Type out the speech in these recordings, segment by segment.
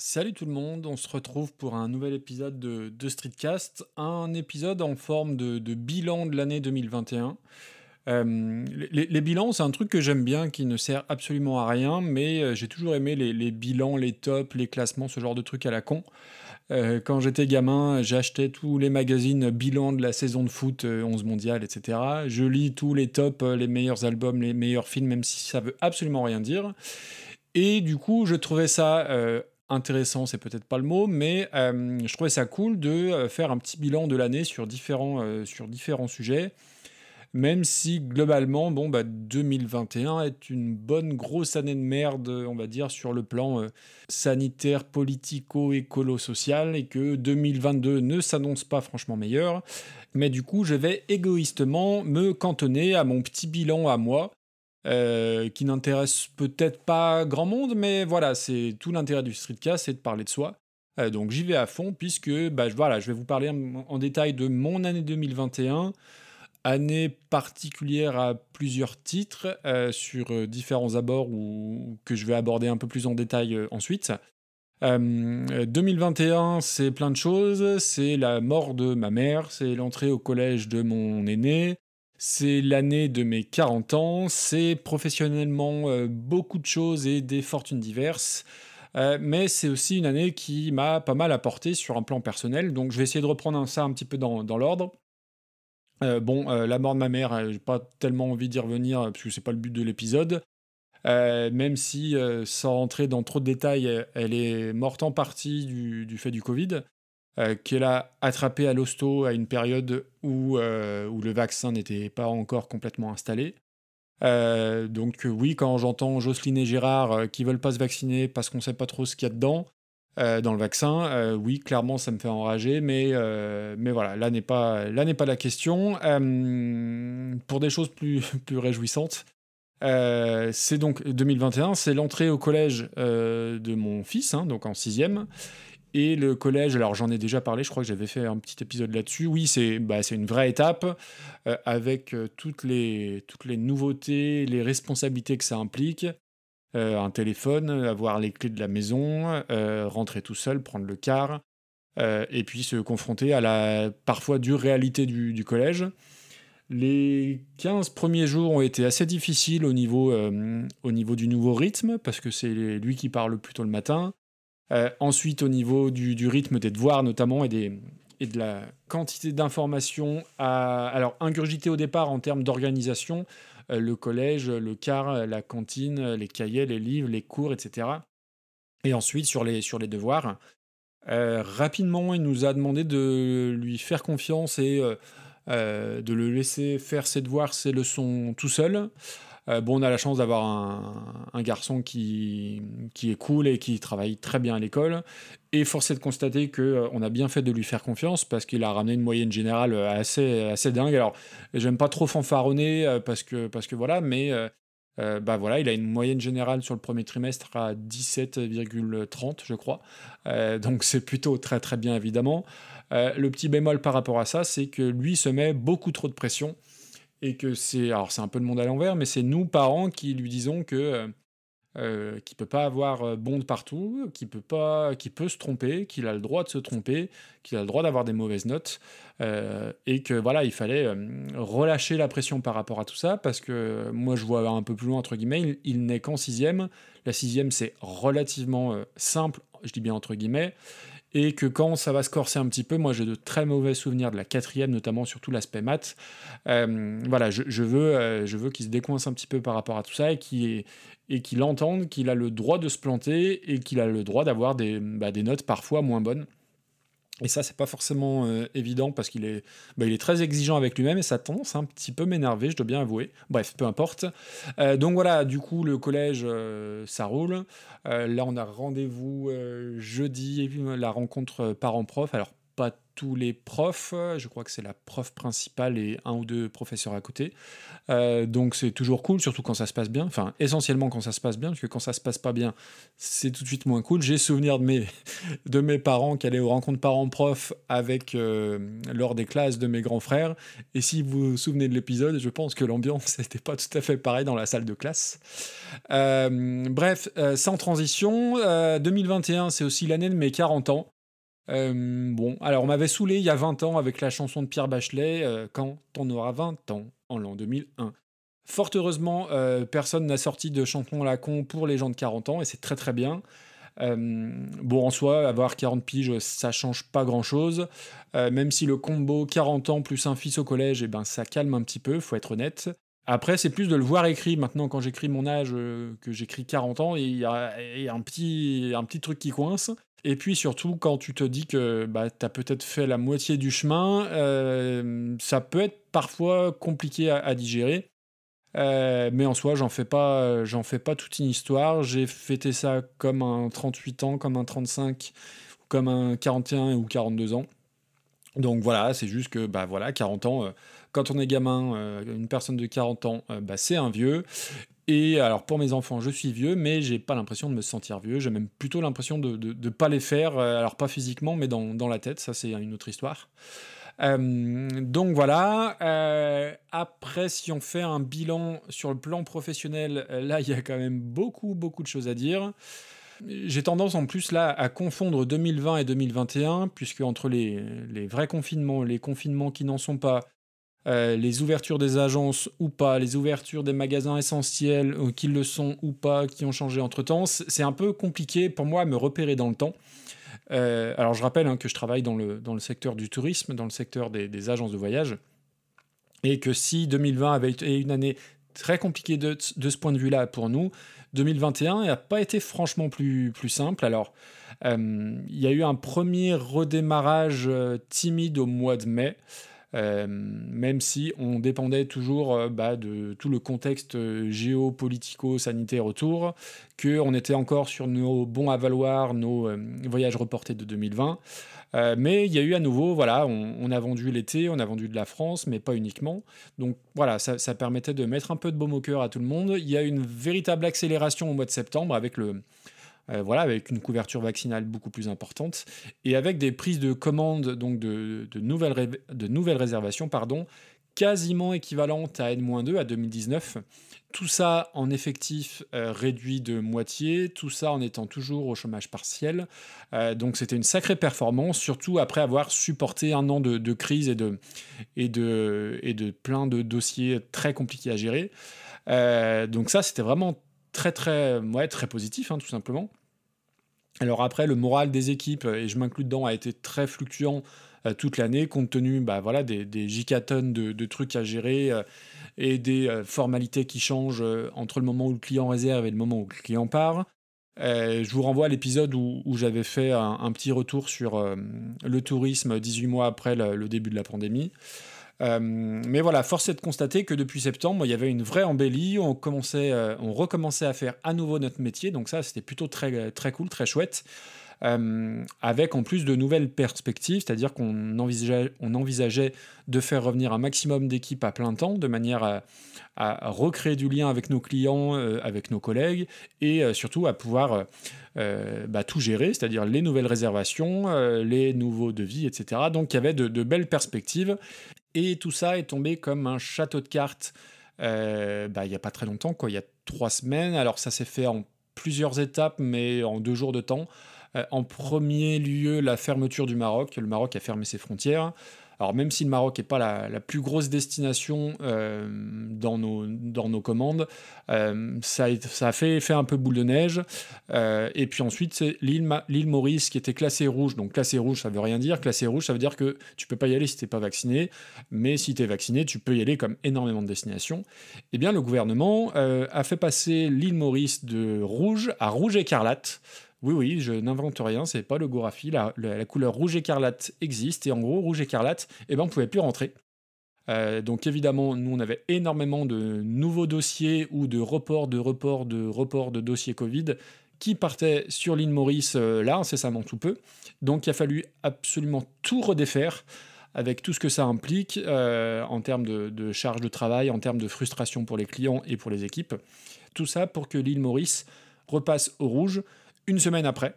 Salut tout le monde, on se retrouve pour un nouvel épisode de, de Streetcast, un épisode en forme de, bilan de l'année 2021. Euh, les, bilans, c'est un truc que j'aime bien, qui ne sert absolument à rien, mais euh, j'ai toujours aimé les, bilans, les tops, les classements, ce genre de trucs à la con. Euh, quand j'étais gamin, j'achetais tous les magazines bilan de la saison de foot, euh, 11 mondial, etc. Je lis tous les tops, les meilleurs albums, les meilleurs films, même si ça veut absolument rien dire. Et du coup, je trouvais ça intéressant, c'est peut-être pas le mot, mais euh, je trouvais ça cool de euh, faire un petit bilan de l'année sur différents, euh, sur différents sujets. Même si globalement, bon, bah, 2021 est une bonne grosse année de merde, on va dire, sur le plan sanitaire, politico, écolo, social, et que 2022 ne s'annonce pas franchement meilleur. Mais du coup, je vais égoïstement me cantonner à mon petit bilan à moi, euh, qui n'intéresse peut-être pas grand monde, mais voilà, c'est tout l'intérêt du streetcast, c'est de parler de soi. Euh, donc j'y vais à fond, puisque bah, voilà, je vais vous parler en, détail de mon année 2021, année particulière à plusieurs titres, euh, sur différents abords ou, que je vais aborder un peu plus en détail ensuite. Euh, 2021, c'est plein de choses. C'est la mort de ma mère, c'est l'entrée au collège de mon aîné, c'est l'année de mes 40 ans, c'est professionnellement euh, beaucoup de choses et des fortunes diverses. Euh, mais c'est aussi une année qui m'a pas mal apporté sur un plan personnel, donc je vais essayer de reprendre ça un petit peu dans, l'ordre. Euh, bon, la mort de ma mère, j'ai pas tellement envie d'y revenir parce que c'est pas le but de l'épisode. Même si, sans rentrer dans trop de détails, elle est morte en partie du fait du Covid, euh, qu'elle a attrapé à l'hosto à une période où, euh, où le vaccin n'était pas encore complètement installé. Euh, donc oui, quand j'entends Jocelyne et Gérard qui veulent pas se vacciner parce qu'on sait pas trop ce qu'il y a dedans dans le vaccin, oui, clairement ça me fait enrager, mais, mais voilà, là n'est pas, pas la question. Pour des choses plus, plus réjouissantes, c'est donc 2021, c'est l'entrée au collège de mon fils, hein, donc en sixième. Et le collège, alors j'en ai déjà parlé, je crois que j'avais fait un petit épisode là-dessus. Oui, c'est bah, une vraie étape euh, avec euh, toutes, les, toutes les nouveautés, les responsabilités que ça implique. Euh, un téléphone, avoir les clés de la maison, rentrer tout seul, prendre le car, et puis se confronter à la parfois dure réalité du, du collège. Les 15 premiers jours ont été assez difficiles au niveau, au niveau du nouveau rythme, parce que c'est lui qui parle plutôt le matin. Euh, ensuite, au niveau du, rythme des devoirs notamment et, de la quantité d'informations à alors ingurgiter au départ en termes d'organisation, euh, le collège, le car, la cantine, les cahiers, les livres, les cours, etc. Et ensuite, sur les, sur les devoirs, euh, rapidement, il nous a demandé de lui faire confiance et euh, euh, de le laisser faire ses devoirs, ses leçons tout seul. Euh, bon, on a la chance d'avoir un, garçon qui, qui est cool et qui travaille très bien à l'école. Et force est de constater que euh, a bien fait de lui faire confiance parce qu'il a ramené une moyenne générale euh, assez, assez dingue. Alors, j'aime pas trop fanfaronner parce que, parce que voilà, mais bah voilà, il a une moyenne générale sur le premier trimestre à 17,30, je crois. Donc c'est plutôt très très bien évidemment. Le petit bémol par rapport à ça, c'est que lui se met beaucoup trop de pression et que c'est alors c'est un peu le monde à l'envers, mais c'est nous parents qui lui disons que euh, euh, qu'il peut pas avoir euh, bon de partout, qu'il peut pas, qu'il peut se tromper, qu'il a le droit de se tromper, qu'il a le droit d'avoir des mauvaises notes, euh, et que voilà, il fallait relâcher la pression par rapport à tout ça, parce que moi je vois un peu plus loin entre guillemets, il, n'est qu'en sixième. La sixième c'est relativement simple, je dis bien entre guillemets, et que quand ça va se corser un petit peu, moi j'ai de très mauvais souvenirs de la quatrième, notamment sur tout l'aspect maths. Euh, voilà, je, veux, euh, veux qu'il se décoince un petit peu par rapport à tout ça et qu'il et qu'il entende qu'il a le droit de se planter et qu'il a le droit d'avoir des, bah, des notes parfois moins bonnes. Et ça, c'est pas forcément euh, évident parce qu'il est, bah, est très exigeant avec lui-même et ça tendance un petit peu m'énerver, je dois bien avouer. Bref, peu importe. Euh, donc voilà, du coup, le collège, euh, ça roule. Là, on a rendez-vous jeudi, la rencontre parents-prof. Alors, tous les profs. Je crois que c'est la prof principale et un ou deux professeurs à côté. Euh, donc c'est toujours cool, surtout quand ça se passe bien. Enfin, essentiellement quand ça se passe bien, parce que quand ça se passe pas bien, c'est tout de suite moins cool. J'ai souvenir de mes, de mes parents qui allaient aux rencontres parents-profs avec euh, lors des classes de mes grands frères. Et si vous vous souvenez de l'épisode, je pense que l'ambiance n'était pas tout à fait pareil dans la salle de classe. Euh, bref, sans transition, 2021, c'est aussi l'année de mes 40 ans. Euh, bon, alors on m'avait saoulé il y a 20 ans avec la chanson de Pierre Bachelet, euh, Quand on aura 20 ans, en l'an 2001. Fort heureusement, euh, personne n'a sorti de chanson la con pour les gens de 40 ans, et c'est très très bien. bon, en soi, avoir 40 piges, ça change pas grand chose. même si le combo 40 ans plus un fils au collège, eh ben, ça calme un petit peu, faut être honnête. Après, c'est plus de le voir écrit. Maintenant, quand j'écris mon âge, que j'écris 40 ans, il y a, un, petit, un petit truc qui coince. Et puis surtout, quand tu te dis que bah, tu as peut-être fait la moitié du chemin, euh, ça peut être parfois compliqué à, digérer. Euh, mais en soi, j'en fais pas, j'en fais pas toute une histoire. J'ai fêté ça comme un 38 ans, comme un 35, comme un 41 ou 42 ans. Donc voilà, c'est juste que bah voilà, 40 ans, euh, quand on est gamin, une personne de 40 ans, bah, c'est un vieux. Et alors pour mes enfants, je suis vieux, mais j'ai pas l'impression de me sentir vieux. J'ai même plutôt l'impression de ne pas les faire, euh, alors pas physiquement, mais dans, dans la tête. Ça, c'est une autre histoire. Euh, donc voilà. Euh, après, si on fait un bilan sur le plan professionnel, là, il y a quand même beaucoup, beaucoup de choses à dire. J'ai tendance en plus là à confondre 2020 et 2021, puisque entre les, les vrais confinements, les confinements qui n'en sont pas, euh, les ouvertures des agences ou pas, les ouvertures des magasins essentiels euh, qui le sont ou pas, qui ont changé entre-temps, c'est un peu compliqué pour moi à me repérer dans le temps. Euh, alors je rappelle hein, que je travaille dans le, dans le secteur du tourisme, dans le secteur des, agences de voyage, et que si 2020 avait été une année très compliquée de, ce point de vue-là pour nous, 2021 n'a pas été franchement plus, plus simple. Alors, il y a eu un premier redémarrage timide au mois de mai. Euh, même si on dépendait toujours euh, bah, de tout le contexte euh, géopolitico-sanitaire autour, qu'on était encore sur nos bons à valoir, nos voyages reportés de 2020. mais il y a eu à nouveau, voilà, on, a vendu l'été, on a vendu de la France, mais pas uniquement. Donc voilà, ça, ça, permettait de mettre un peu de baume au cœur à tout le monde. Il y a une véritable accélération au mois de septembre avec le, euh, voilà, avec une couverture vaccinale beaucoup plus importante et avec des prises de commandes donc de, nouvelles, de nouvelles réservations pardon, quasiment équivalentes à N-2 à 2019. Tout ça en effectif euh, réduit de moitié, tout ça en étant toujours au chômage partiel. Euh, donc c'était une sacrée performance, surtout après avoir supporté un an de, crise et de, et, de, et de plein de dossiers très compliqués à gérer. donc ça, c'était vraiment très très ouais, très positif hein, tout simplement. Alors après, le moral des équipes, et je m'inclus dedans, a été très fluctuant euh, toute l'année, compte tenu bah, voilà, des, gigatonnes de, trucs à gérer euh, et des euh, formalités qui changent entre le moment où le client réserve et le moment où le client part. je vous renvoie à l'épisode où, j'avais fait un, petit retour sur le tourisme 18 mois après le début de la pandémie. Euh, mais voilà, force est de constater que depuis septembre, il y avait une vraie embellie. On, commençait, euh, on recommençait à faire à nouveau notre métier. Donc ça, c'était plutôt très, très cool, très chouette. Euh, avec en plus de nouvelles perspectives, c'est-à-dire qu'on envisageait, de faire revenir un maximum d'équipes à plein temps, de manière à, recréer du lien avec nos clients, avec nos collègues, et surtout à pouvoir bah, tout gérer, c'est-à-dire les nouvelles réservations, les nouveaux devis, etc. Donc il y avait de belles perspectives, et tout ça est tombé comme un château de cartes euh, bah, il n'y a pas très longtemps, quoi, il y a trois semaines. Alors ça s'est fait en plusieurs étapes, mais en deux jours de temps. Euh, en premier lieu, la fermeture du Maroc. Le Maroc a fermé ses frontières. Alors même si le Maroc n'est pas la, plus grosse destination euh, dans, nos, dans nos commandes, euh, ça, a, fait, fait un peu boule de neige. Euh, et puis ensuite, c'est l'île Maurice qui était classée rouge. Donc classée rouge, ça veut rien dire. Classée rouge, ça veut dire que tu peux pas y aller si tu n'es pas vacciné. Mais si tu es vacciné, tu peux y aller comme énormément de destinations. Eh bien, le gouvernement a fait passer l'île Maurice de rouge à rouge écarlate. Oui, oui, je n'invente rien, c'est pas le Gorafi. La, la, couleur rouge écarlate existe, et en gros, rouge écarlate, eh ben, on pouvait plus rentrer. Euh, donc évidemment, nous, on avait énormément de nouveaux dossiers ou de reports, de reports, de reports de dossiers Covid qui partaient sur l'île Maurice là, incessamment tout peu. Donc il a fallu absolument tout redéfaire avec tout ce que ça implique en termes de, de, charge de travail, en termes de frustration pour les clients et pour les équipes. Tout ça pour que l'île Maurice repasse au rouge une semaine après.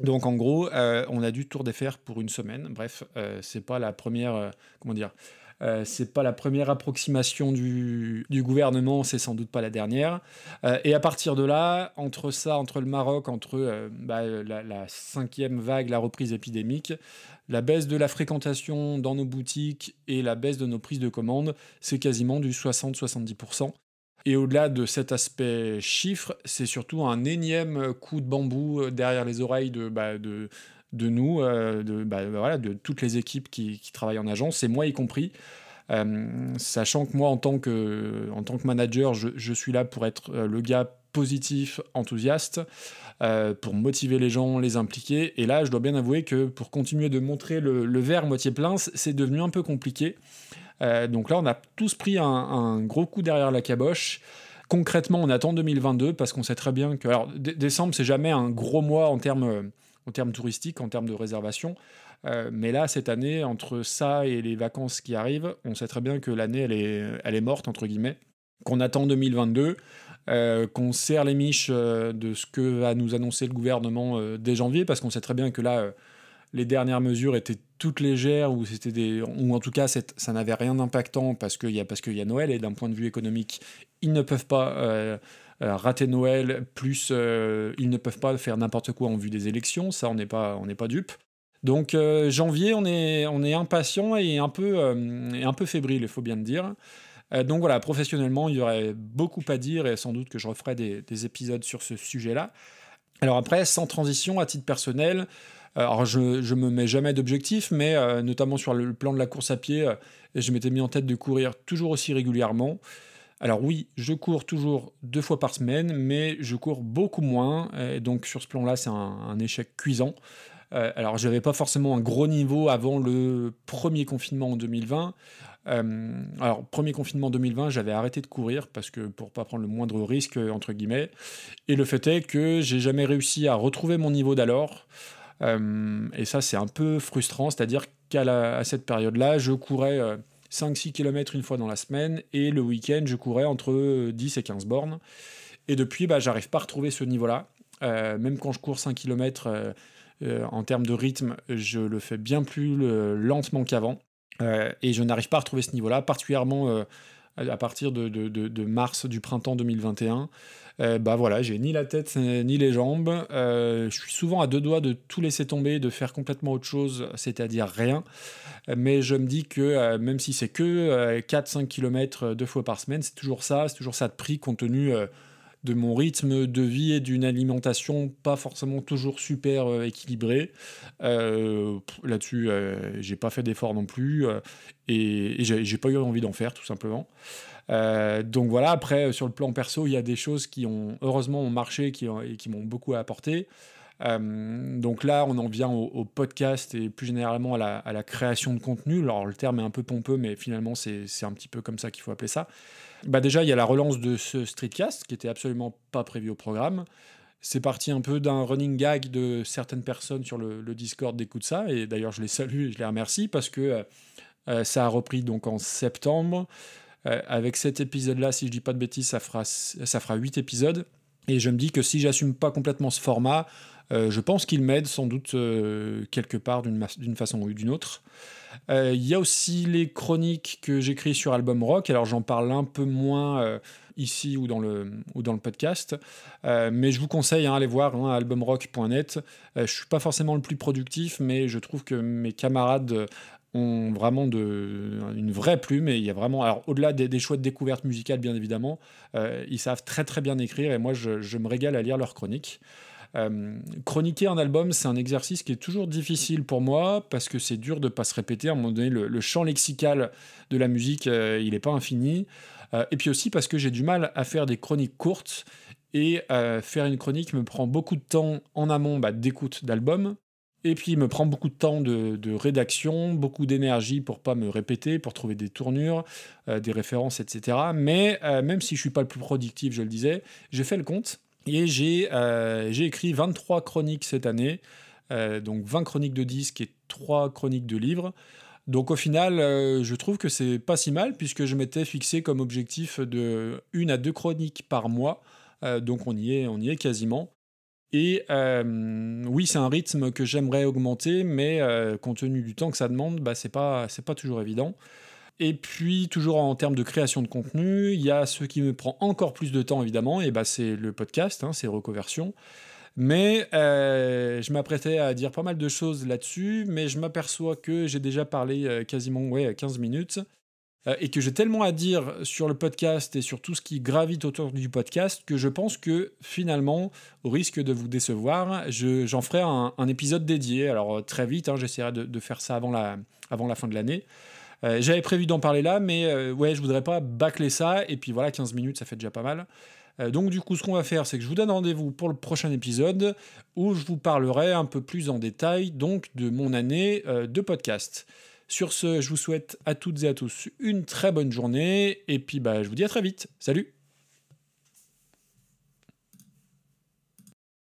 Donc en gros, euh, on a dû tour défaire pour une semaine. Bref, euh, c'est pas la première, euh, comment dire, c'est pas la première approximation du, gouvernement, c'est sans doute pas la dernière. et à partir de là, entre ça, entre le Maroc, entre bah, la, la, cinquième vague, la reprise épidémique, la baisse de la fréquentation dans nos boutiques et la baisse de nos prises de commandes, c'est quasiment du 60-70%. Et au-delà de cet aspect chiffre, c'est surtout un énième coup de bambou euh, derrière les oreilles de, bah, de, nous, euh, de, bah, de toutes les équipes qui, travaillent en agence, et moi y compris. Euh, sachant que moi, en tant que, en tant que manager, je, je suis là pour être le gars positif, enthousiaste, pour motiver les gens, les impliquer. Et là, je dois bien avouer que pour continuer de montrer le, le verre moitié plein, c'est devenu un peu compliqué. Euh, donc là, on a tous pris un, gros coup derrière la caboche. Concrètement, on attend 2022 parce qu'on sait très bien que. Alors, décembre, c'est jamais un gros mois en termes, en termes touristiques, en termes de réservation. Euh, mais là, cette année, entre ça et les vacances qui arrivent, on sait très bien que l'année, elle est, elle est morte, entre guillemets. Qu'on attend 2022, euh, qu'on serre les miches de ce que va nous annoncer le gouvernement dès janvier, parce qu'on sait très bien que là, les dernières mesures étaient toutes légères ou c'était des ou en tout cas ça n'avait rien d'impactant parce qu'il y a parce qu'il y a Noël et d'un point de vue économique ils ne peuvent pas euh, euh, rater Noël plus euh, ils ne peuvent pas faire n'importe quoi en vue des élections. Ça on n'est pas on n'est pas dupe. Donc janvier on est on est impatient et un peu un peu fébrile il faut bien le dire. Donc voilà professionnellement il y aurait beaucoup à dire et sans doute que je referai des, des épisodes sur ce sujet là alors après sans transition à titre personnel alors, je, ne me mets jamais d'objectif, mais euh, notamment sur le plan de la course à pied, euh, je m'étais mis en tête de courir toujours aussi régulièrement. Alors oui, je cours toujours deux fois par semaine, mais je cours beaucoup moins. Et donc sur ce plan-là, c'est un, échec cuisant. Euh, alors je n'avais pas forcément un gros niveau avant le premier confinement en 2020. alors premier confinement en 2020, j'avais arrêté de courir parce que pour pas prendre le moindre risque entre guillemets. Et le fait est que j'ai jamais réussi à retrouver mon niveau d'alors. Euh, et ça, c'est un peu frustrant, c'est-à-dire qu'à cette période-là, je courais 5-6 euh, km une fois dans la semaine, et le week-end, je courais entre 10 et 15 bornes. Et depuis, bah, j'arrive pas à retrouver ce niveau-là. Euh, même quand je cours 5 km en termes de rythme, je le fais bien plus lentement qu'avant. et je n'arrive pas à retrouver ce niveau-là, particulièrement à partir de, mars du printemps 2021. Euh, bah voilà, j'ai ni la tête ni les jambes. Euh, je suis souvent à deux doigts de tout laisser tomber, de faire complètement autre chose, c'est-à-dire rien. Mais je me dis que euh, même si c'est que 4-5 km deux fois par semaine, c'est toujours ça, c'est toujours ça de prix compte tenu de mon rythme de vie et d'une alimentation pas forcément toujours super équilibrée. Là-dessus, j'ai pas fait d'effort non plus et, et j'ai pas eu envie d'en faire tout simplement. Euh, donc voilà, après, sur le plan perso, il y a des choses qui ont heureusement ont marché qui, et qui m'ont beaucoup apporté. Euh, donc là, on en vient au, podcast et plus généralement à la, création de contenu. Alors le terme est un peu pompeux, mais finalement c'est un petit peu comme ça qu'il faut appeler ça. Bah déjà, il y a la relance de ce streetcast qui était absolument pas prévu au programme. C'est parti un peu d'un running gag de certaines personnes sur le, Discord d'écoute ça, et d'ailleurs je les salue et je les remercie parce que euh, ça a repris donc en septembre. Euh, avec cet épisode-là, si je dis pas de bêtises, ça fera, ça fera 8 épisodes. Et je me dis que si j'assume pas complètement ce format, euh, je pense qu'il m'aide sans doute euh, quelque part d'une façon ou d'une autre. Il y a aussi les chroniques que j'écris sur Album Rock. Alors j'en parle un peu moins ici ou dans le, ou dans le podcast. mais je vous conseille à hein, aller voir hein, albumrock.net. je suis pas forcément le plus productif, mais je trouve que mes camarades ont vraiment de, une vraie plume et il y a vraiment, alors au-delà des, des, choix de découverte musicale bien évidemment, euh, ils savent très très bien écrire et moi je, je me régale à lire leurs chroniques. Euh, chroniquer un album, c'est un exercice qui est toujours difficile pour moi parce que c'est dur de pas se répéter. À un moment donné, le, champ lexical de la musique, euh, il n'est pas infini. et puis aussi parce que j'ai du mal à faire des chroniques courtes et faire une chronique me prend beaucoup de temps en amont bah, d'écoute d'album et puis, il me prend beaucoup de temps de, rédaction, beaucoup d'énergie pour pas me répéter, pour trouver des tournures, euh, des références, etc. Mais euh, même si je suis pas le plus productif, je le disais, j'ai fait le compte. Et j'ai écrit 23 chroniques cette année, donc 20 chroniques de disques et 3 chroniques de livres. Donc au final, je trouve que c'est pas si mal puisque je m'étais fixé comme objectif de une à deux chroniques par mois. donc on y est, on y est quasiment. Et oui, c'est un rythme que j'aimerais augmenter, mais compte tenu du temps que ça demande, bah, c'est pas, pas toujours évident. Et puis, toujours en termes de création de contenu, il y a ce qui me prend encore plus de temps, évidemment, et bah, c'est le podcast, hein, c'est Reconversion. Mais je m'apprêtais à dire pas mal de choses là-dessus, mais je m'aperçois que j'ai déjà parlé quasiment ouais, 15 minutes. Euh, et que j'ai tellement à dire sur le podcast et sur tout ce qui gravite autour du podcast que je pense que finalement, au risque de vous décevoir, j'en ferai un, épisode dédié. Alors très vite, hein, j'essaierai de, faire ça avant la, avant la fin de l'année. Euh, j'avais prévu d'en parler là, mais euh, ouais, je voudrais pas bâcler ça. Et puis voilà, 15 minutes, ça fait déjà pas mal. donc du coup, ce qu'on va faire, c'est que je vous donne rendez-vous pour le prochain épisode où je vous parlerai un peu plus en détail donc de mon année de podcast. Sur ce, je vous souhaite à toutes et à tous une très bonne journée et puis bah, je vous dis à très vite. Salut